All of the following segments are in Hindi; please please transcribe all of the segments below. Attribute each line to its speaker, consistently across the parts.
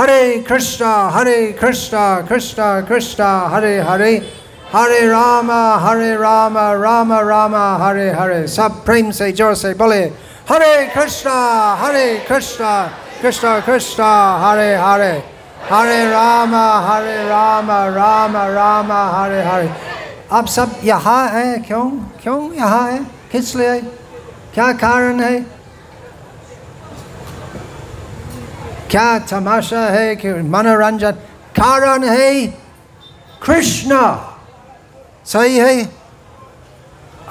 Speaker 1: Hare Krishna, Hare Krishna, Krishna Krishna, Hare Hare, Hare Rama, Hare Rama, Rama Rama, Hare Hare. Sub prem se jor se bole. Hare Krishna, Hare Krishna, Krishna Krishna, Hare Hare. Hare Rama, Hare Rama, Rama Rama, Hare Hare. आप सब यहाँ हैं क्यों क्यों यहाँ हैं किस लिए क्या कारण है क्या तमाशा है कि मनोरंजन कारण है? कृष्ण। सही है?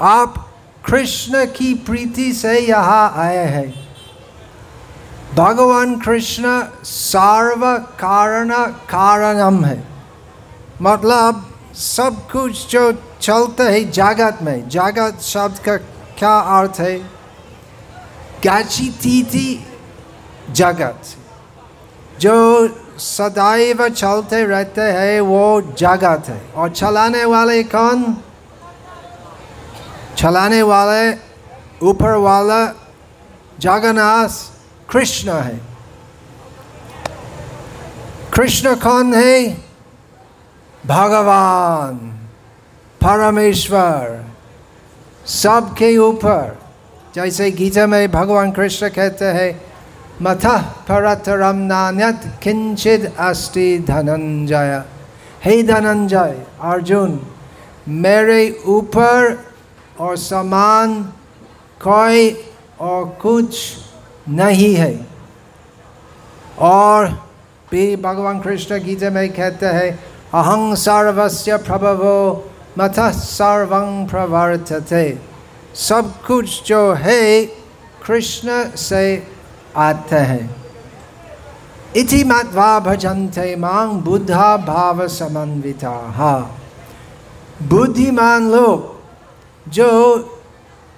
Speaker 1: आप कृष्ण की प्रीति से यहाँ आए हैं। भगवान कृष्ण सर्व कारण कारणम है। मतलब सब कुछ जो चलता है जागत में, जागत शब्द का क्या अर्थ है? गाची थी जगत। जो सदैव चलते रहते हैं, वो जगत है। और चलाने वाले कौन? चलाने वाले, ऊपर वाला जगन्नाथ कृष्ण है। कृष्ण कौन है? भगवान, परमेश्वर, सबके ऊपर। जैसे गीता में भगवान कृष्ण कहते हैं मथ परतरम नान्यत किंचित अस्ति धनंजय हे धनंजय अर्जुन, मेरे ऊपर और समान कोई और कुछ नहीं है। और भी भगवान कृष्ण गीता में कहते हैं, अहं सर्वस्य प्रभवो, मथ सर्वं प्रवर्तते। सब कुछ जो है, कृष्ण से आते हैं। इति मत्वा भजन्ते मांग बुद्धा भाव समन्विता। हा बुद्धिमान लोग जो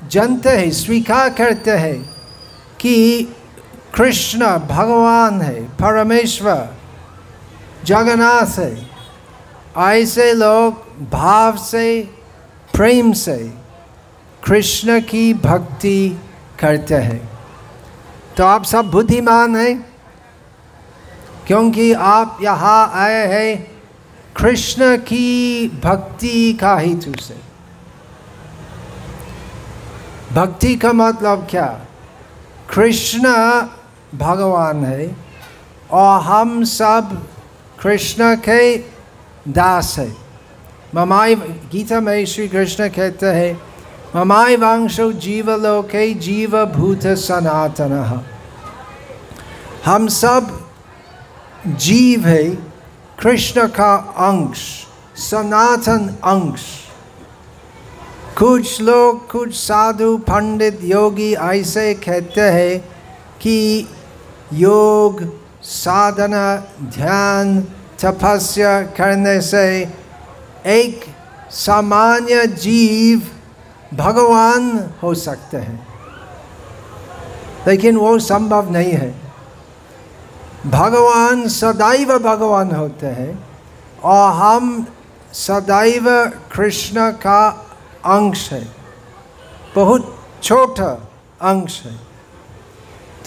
Speaker 1: जानते हैं, स्वीकार करते हैं कि कृष्ण भगवान है, परमेश्वर, जगन्नाथ है। ऐसे लोग भाव से, प्रेम से कृष्ण की भक्ति करते हैं। तो आप सब बुद्धिमान हैं, क्योंकि आप यहाँ आए हैं कृष्ण की भक्ति का हेतु से। भक्ति का मतलब क्या? कृष्ण भगवान है और हम सब कृष्ण के दास है। ममाई गीता में श्री कृष्ण कहते हैं ममाई वांशो जीव भूत सनातन हम सब जीव है, कृष्ण का अंश, सनातन अंश। कुछ लोग, कुछ साधु पंडित योगी ऐसे कहते हैं कि योग, साधना, ध्यान, तपस्या करने से एक सामान्य जीव भगवान हो सकते हैं। लेकिन वो संभव नहीं है। भगवान सदैव भगवान होते हैं और हम सदैव कृष्ण का अंश है। बहुत छोटा अंश है।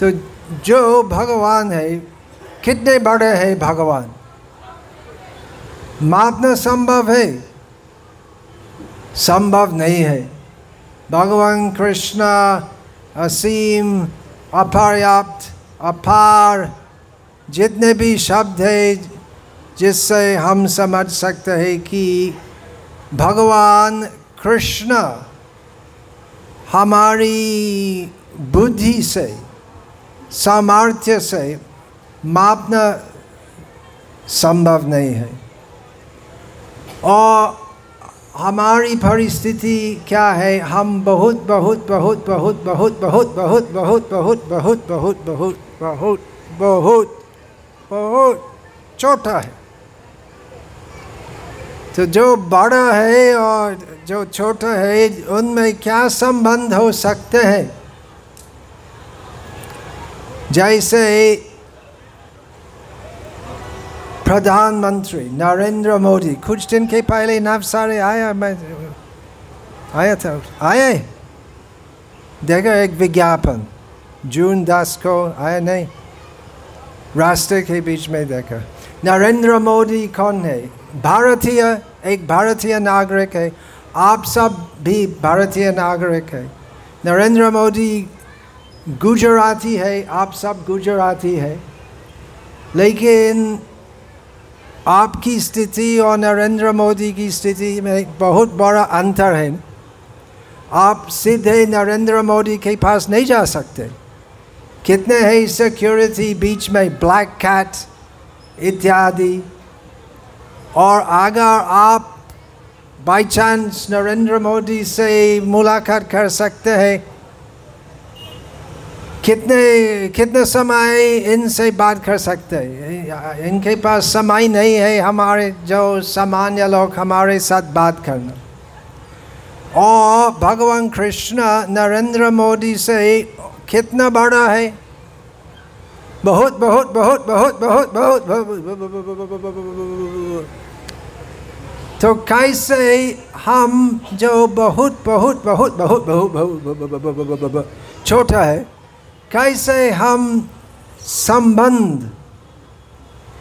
Speaker 1: तो जो भगवान है, कितने बड़े हैं भगवान? मापना संभव है। संभव नहीं है। भगवान कृष्ण असीम अपर्याप्त अपार जितने भी शब्द है जिससे हम समझ सकते हैं कि भगवान कृष्ण हमारी बुद्धि से सामर्थ्य से मापना संभव नहीं है और हमारी परिस्थिति क्या है हम बहुत बहुत बहुत बहुत बहुत बहुत बहुत बहुत बहुत बहुत बहुत बहुत बहुत बहुत बहुत छोटा है तो जो बड़ा है और जो छोटा है उनमें क्या संबंध हो सकते हैं जैसे प्रधानमंत्री नरेंद्र मोदी कुछ दिन के पहले नवसारी आया मैं आया था आए देखा एक विज्ञापन जून दस को आया नहीं रास्ते के बीच में देखा नरेंद्र मोदी कौन है भारतीय एक भारतीय नागरिक है आप सब भी भारतीय नागरिक है नरेंद्र मोदी गुजराती है आप सब गुजराती है लेकिन आपकी स्थिति और नरेंद्र मोदी की स्थिति में एक बहुत बड़ा अंतर है। आप सीधे नरेंद्र मोदी के पास नहीं जा सकते। कितने हैं सिक्योरिटी बीच में ब्लैक कैट इत्यादि। और अगर आप बाई चांस नरेंद्र मोदी से मुलाकात कर सकते हैं कितने कितने समय इनसे बात कर सकते हैं इनके पास समय नहीं है हमारे जो सामान्य लोग हमारे साथ बात करना और भगवान कृष्ण नरेंद्र मोदी से कितना बड़ा है बहुत बहुत बहुत बहुत बहुत बहुत तो कैसे हम जो बहुत बहुत बहुत बहुत बहुत बहुत छोटा है कैसे हम संबंध,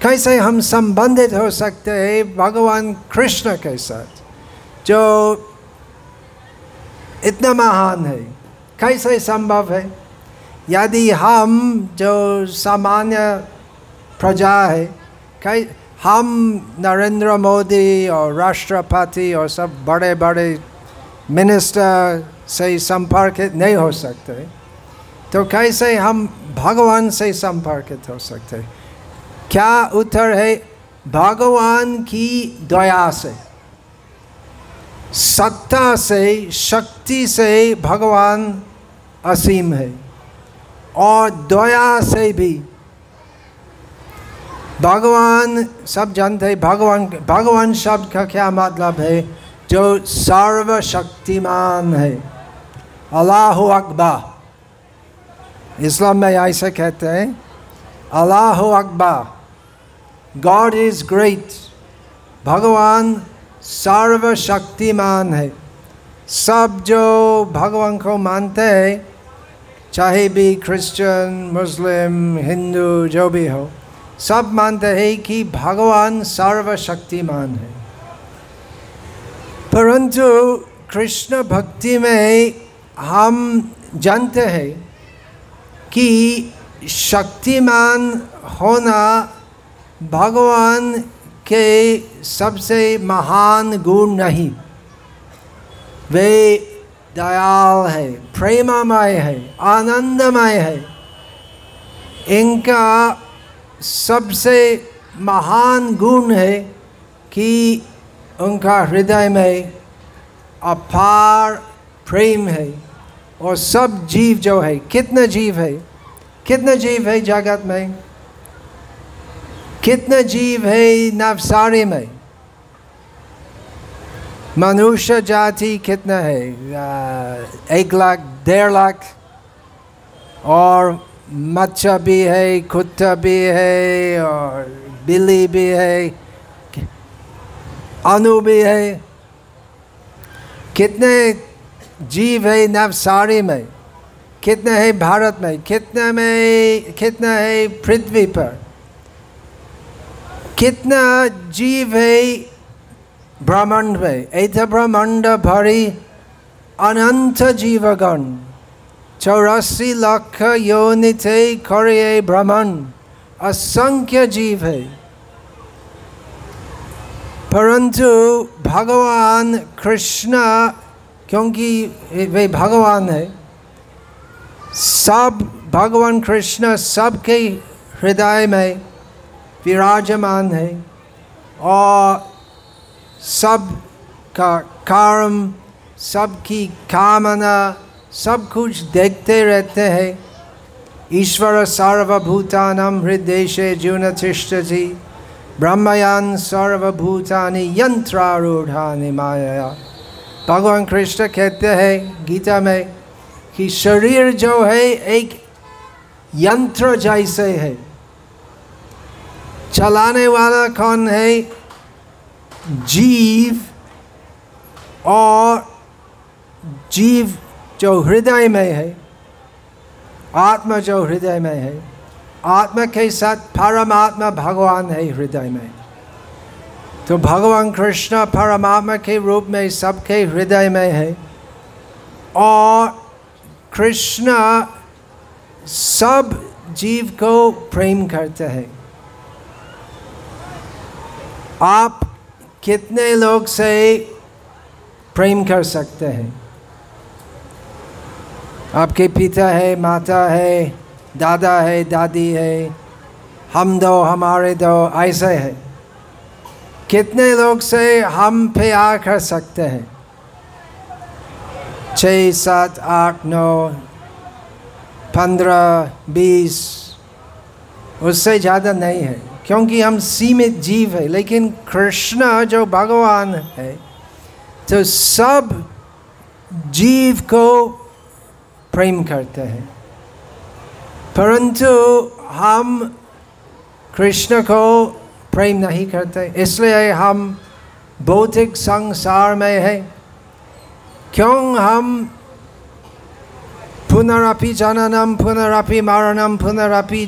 Speaker 1: कैसे हम संबंधित हो सकते हैं भगवान कृष्ण के साथ, जो इतना महान है। कैसे संभव है? यदि हम जो सामान्य प्रजा है, कै, हम नरेंद्र मोदी और राष्ट्रपति और सब बड़े बड़े मिनिस्टर से संपर्कित नहीं हो सकते। तो कैसे हम भगवान से संपर्कित हो सकते? क्या उत्तर है? भगवान की दया से, सत्ता से, शक्ति से भगवान असीम है। और दया से भी। भगवान सब जानते हैं, भगवान भगवान शब्द का क्या मतलब है? जो सर्वशक्तिमान है। अल्लाह अकबर। इस्लाम में ऐसे कहते हैं, अल्लाह अकबर गॉड इज़ ग्रेट भगवान सर्वशक्तिमान है। सब जो भगवान को मानते हैं, चाहे भी क्रिश्चियन मुस्लिम हिंदू जो भी हो, सब मानते हैं कि भगवान सर्वशक्तिमान है। परंतु कृष्ण भक्ति में हम जानते हैं कि शक्तिमान होना भगवान के सबसे महान गुण नहीं। वे दयाल है, प्रेममय है, आनंदमय है। इनका सबसे महान गुण है कि उनका हृदय में अपार प्रेम है। और सब जीव जो है, कितने जीव है? कितने जीव है जगत में? कितने जीव है नवसारी में? मनुष्य जाति कितना है? एक लाख, डेढ़ लाख। और मच्छर भी है, कुत्ता भी है, और बिल्ली भी है। अनु भी है। कितने जीव है नवसारी में कितने है भारत में, कितने में, कितना है पृथ्वी पर। कितना जीव है ब्रह्मांड में ऐत ब्रह्मांड भरी अनंत जीवगण। चौरासी लाख योनिते करे ब्रह्मांड। असंख्य जीव। है परंतु भगवान कृष्ण क्योंकि वे भगवान है। सब भगवान कृष्ण सबके हृदय में विराजमान है और सब का कर्म, सबकी कामना, सब कुछ देखते रहते हैं। ईश्वर सर्वभूतानम हृदय से जीवन जी ब्रह्मयान सर्वभूतानि यंत्रारूढ़ानि माया भगवान कृष्ण कहते हैं, गीता में, कि शरीर जो है, एक यंत्र जैसे है। चलाने वाला कौन है? जीव, और जीव जो हृदय में है, आत्मा जो हृदय में है। आत्मा के साथ परमात्मा भगवान है हृदय में। तो भगवान कृष्ण परमात्मा के रूप में सबके हृदय में है। और कृष्ण सब जीव को प्रेम करते हैं। आप कितने लोग से प्रेम कर सकते हैं? आपके पिता है, माता है, दादा है, दादी है, हम दो, हमारे दो, ऐसे है। कितने लोग से हम प्यार कर सकते हैं? छ सात, आठ, नौ, पंद्रह, बीस, उससे ज़्यादा नहीं है, क्योंकि हम सीमित जीव है। लेकिन कृष्ण जो भगवान है तो सब जीव को प्रेम करते हैं। परंतु हम कृष्ण को प्रेम नहीं करते। इसलिए हम भौतिक संसार में है। क्यों हम पुनरअपि जननम पुनरअपि मरणम पुनरअपि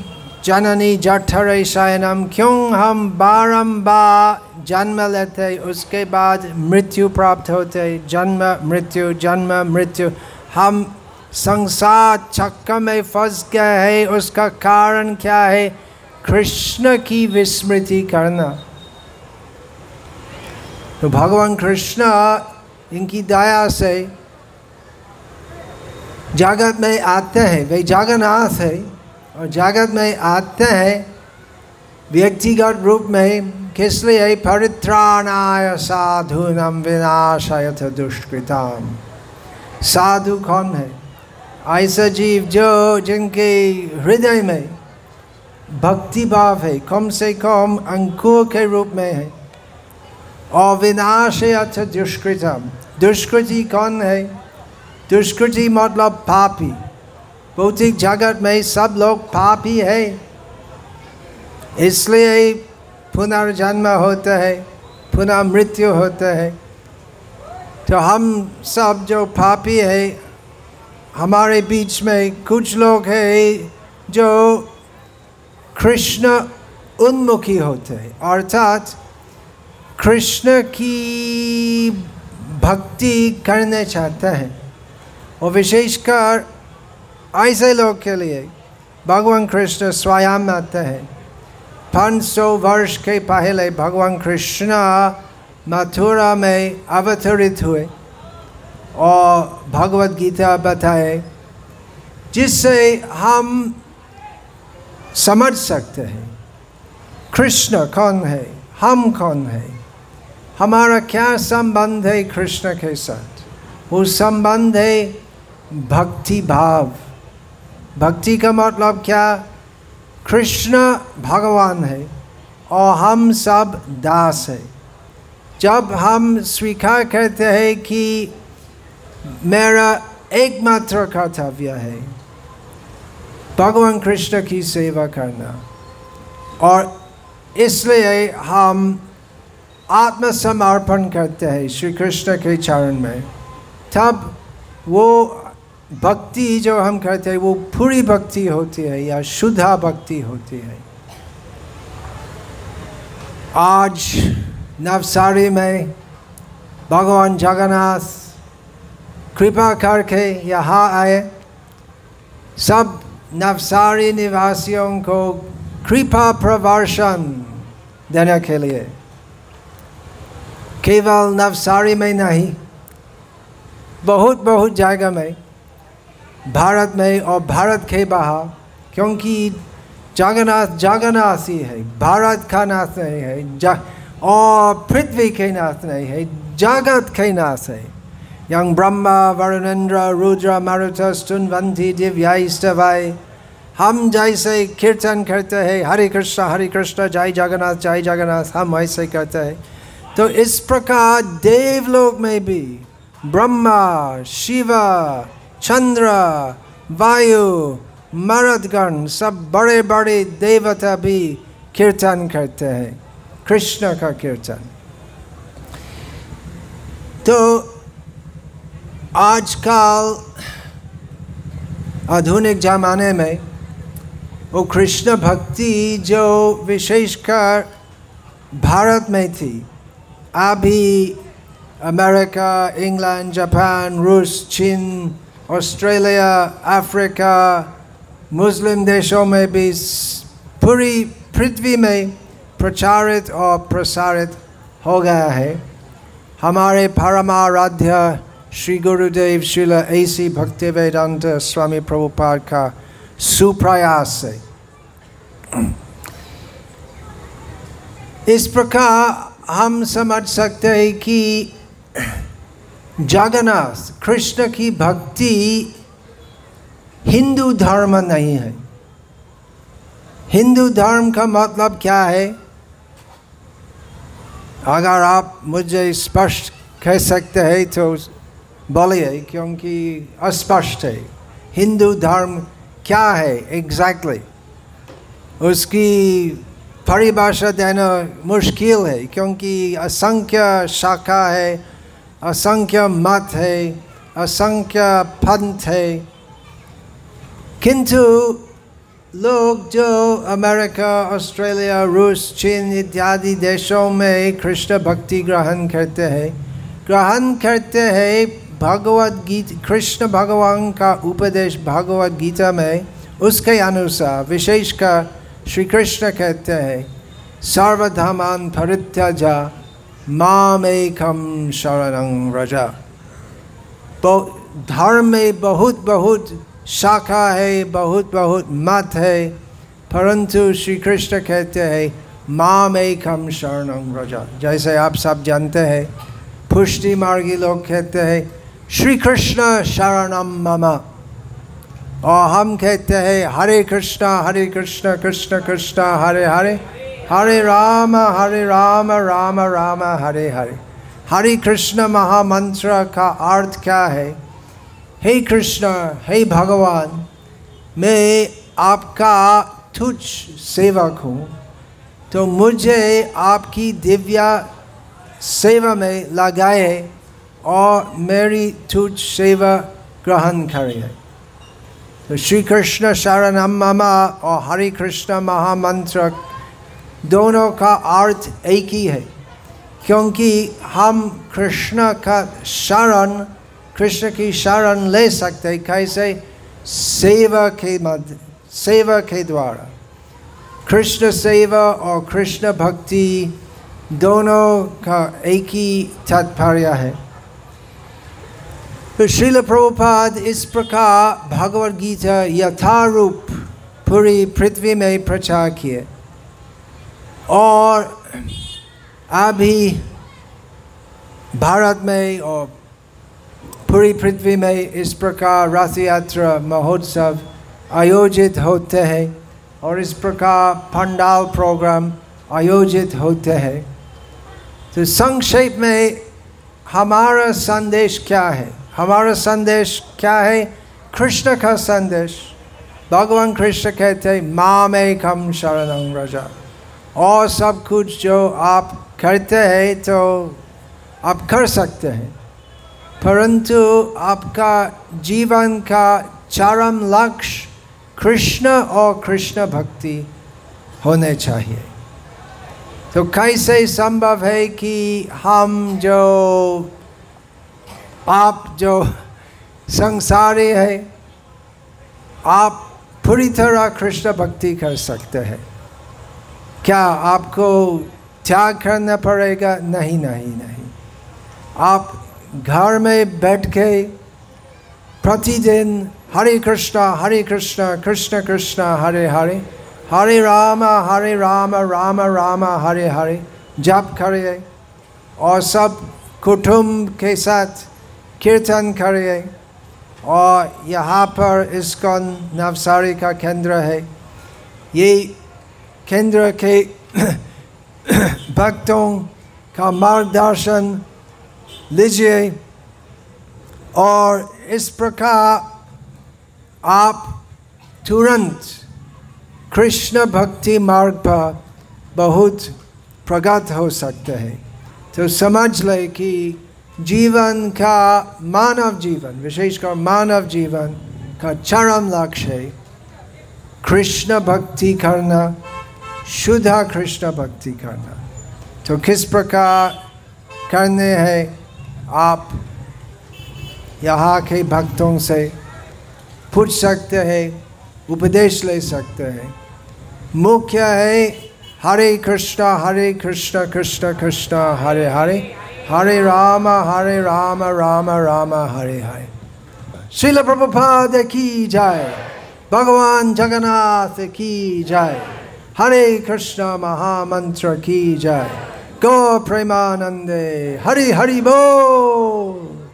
Speaker 1: जननी जठर शयनम? क्यों हम बारंबार जन्म लेते, उसके बाद मृत्यु प्राप्त होते? जन्म, मृत्यु जन्म, मृत्यु। हम संसार चक्कर में फंस गए है, उसका कारण क्या है? कृष्ण की विस्मृति करना तो भगवान कृष्ण, इनकी दया से जागत में आते हैं, वे जगन्नाथ है, और जागत में आते हैं, व्यक्तिगत रूप में किस लिए? परित्राणाय साधु नम विनाशयथ दुष्कृताम साधु कौन है? ऐसा जीव जो जिनके हृदय में भक्ति भाव है, कम से कम अंकुर के रूप में है। और विनाश अर्थ दुष्कृतम दुष्कृति कौन है? दुष्कृति मतलब पापी। भौतिक जगत में सब लोग पापी है। इसलिए पुनर्जन्म होता है, पुनः मृत्यु होता है। तो हम सब जो पापी है, हमारे बीच में कुछ लोग हैं जो कृष्ण उन्मुखी होते हैं। अर्थात कृष्ण की भक्ति करने चाहते हैं। और विशेषकर ऐसे लोग के लिए भगवान कृष्ण स्वयं आते हैं। पाँच सौ वर्ष के पहले भगवान कृष्ण मथुरा में अवतरित हुए। और भगवत गीता बताए, जिससे हम समझ सकते हैं। कृष्ण कौन है? हम कौन है? हमारा क्या संबंध है कृष्ण के साथ? वो संबंध है भक्ति भाव। भक्ति का मतलब क्या? कृष्ण भगवान है और हम सब दास है। जब हम स्वीकार करते हैं कि मेरा एकमात्र कर्तव्य है भगवान कृष्ण की सेवा करना। और इसलिए हम आत्मसमर्पण करते हैं श्री कृष्ण के चरण में। तब वो भक्ति जो हम करते हैं, वो पूरी भक्ति होती है या शुद्धा भक्ति होती है। आज नवसारी में भगवान जगन्नाथ कृपा करके यहाँ आए। सब नवसारी निवासियों को कृपा प्रवर्षण देने के लिए केवल नवसारी में नहीं बहुत बहुत जगह में भारत में और भारत के बाहर क्योंकि जगन्नाथ जगन्नाथ ही है भारत का नाथ नहीं है और पृथ्वी के नाथ नहीं है जगत के नाथ है यंग ब्रह्मा वरुणेन्द्र रुद्र मरुत स्तुनवंती दिव्यास्तवाय हम जैसे कीर्तन करते हैं हरे कृष्ण हरे कृष्ण जय जगन्नाथ जय जगन्नाथ हम ऐसे करते हैं तो इस प्रकार देवलोक में भी ब्रह्मा शिव चंद्र वायु मरदगण सब बड़े बड़े देवता भी कीर्तन करते हैं कृष्ण का कीर्तन तो आजकल आधुनिक जमाने में वो कृष्ण भक्ति जो विशेषकर भारत में थी, अभी अमेरिका, इंग्लैंड, जापान, रूस, चीन, ऑस्ट्रेलिया, अफ्रीका, मुस्लिम देशों में भी पूरी पृथ्वी में प्रचारित और प्रसारित हो गया है। हमारे परमाराध्य श्री गुरुदेव शिल ऐसी भक्ति वेदांत स्वामी प्रभुपाद का सुप्रयास है इस प्रकार हम समझ सकते हैं कि जगन्नाथ कृष्ण की भक्ति हिंदू धर्म नहीं है हिंदू धर्म का मतलब क्या है अगर आप मुझे स्पष्ट कह सकते हैं तो बोलिए क्योंकि अस्पष्ट है हिंदू धर्म क्या है एग्जैक्टली exactly? उसकी परिभाषा देना मुश्किल है, क्योंकि असंख्य शाखा है, असंख्य मत है, असंख्य पंथ है किंतु लोग जो अमेरिका, ऑस्ट्रेलिया, रूस, चीन इत्यादि देशों में कृष्ण भक्ति ग्रहण करते हैं, ग्रहण करते हैं भगवत गीत कृष्ण भगवान का उपदेश भगवत गीता में उसके अनुसार विशेषकर श्री कृष्ण कहते हैं सर्वधमान परित्यजा माम एकम शरण रजा धर्म में बहुत बहुत शाखा है बहुत बहुत मत है परंतु श्री कृष्ण कहते हैं माम शरण रजा जैसे आप सब जानते हैं पुष्टि मार्गी लोग कहते हैं श्री कृष्ण शरणम मम। और हम कहते हैं, हरे कृष्णा, हरे कृष्ण कृष्ण कृष्ण, हरे हरे। हरे राम हरे राम राम राम, हरे हरे। हरे कृष्ण महामंत्र का अर्थ क्या है? हे कृष्ण, हे भगवान, मैं आपका तुझ सेवक हूँ। तो मुझे आपकी दिव्या सेवा में लगाए और मेरी तुझ सेवा ग्रहण करे तो श्री कृष्ण शरणम ममा और हरे कृष्ण महामंत्र दोनों का अर्थ एक ही है, क्योंकि हम कृष्ण का शरण, कृष्ण की शरण ले सकते कैसे? सेवा के मध्य, सेवा के द्वारा। कृष्ण सेवा और कृष्ण भक्ति दोनों का एक ही तात्पर्य है। श्रील प्रभुपाद इस प्रकार भगवद गीता यथारूप पूरी पृथ्वी में प्रचार किए और अभी भारत में और पूरी पृथ्वी में इस प्रकार रथ यात्रा महोत्सव आयोजित होते हैं और इस प्रकार पंडाल प्रोग्राम आयोजित होते हैं तो संक्षेप में हमारा संदेश क्या है हमारा संदेश क्या है? कृष्ण का संदेश। भगवान कृष्ण कहते हैं माँ में कम शरण रजा और सब कुछ जो आप करते हैं तो आप कर सकते हैं। परंतु आपका जीवन का चरम लक्ष्य कृष्ण और कृष्ण भक्ति होने चाहिए। तो कैसे संभव है कि हम जो आप जो संसारी है, आप पूरी तरह कृष्ण भक्ति कर सकते हैं। क्या आपको त्याग करना पड़ेगा? नहीं नहीं नहीं। आप घर में बैठ के प्रतिदिन हरे कृष्णा हरे कृष्णा, कृष्ण कृष्ण, हरे हरे हरे राम हरे राम राम राम, हरे हरे, जप करिए और सब कुटुंब के साथ कीर्तन करिए और यहाँ पर इसकॉन नवसारी का केंद्र है। ये केंद्र के भक्तों का मार्गदर्शन लीजिए, और इस प्रकार आप तुरंत कृष्ण भक्ति मार्ग पर बहुत प्रगत हो सकते हैं। तो समझ ले कि जीवन का मानव जीवन विशेषकर मानव जीवन का चरम लक्ष्य है कृष्ण भक्ति करना शुद्ध कृष्ण भक्ति करना तो किस प्रकार करने हैं आप यहाँ के भक्तों से पूछ सकते हैं उपदेश ले सकते हैं मुख्य है हरे कृष्ण हरे कृष्ण कृष्ण कृष्ण हरे हरे हरे राम हरे राम राम राम हरे हरे शिल प्रभुपाद की जाय भगवान जगन्नाथ की जाय हरे कृष्ण महामंत्र की जाय गो प्रेमानंदे हरि हरि बोल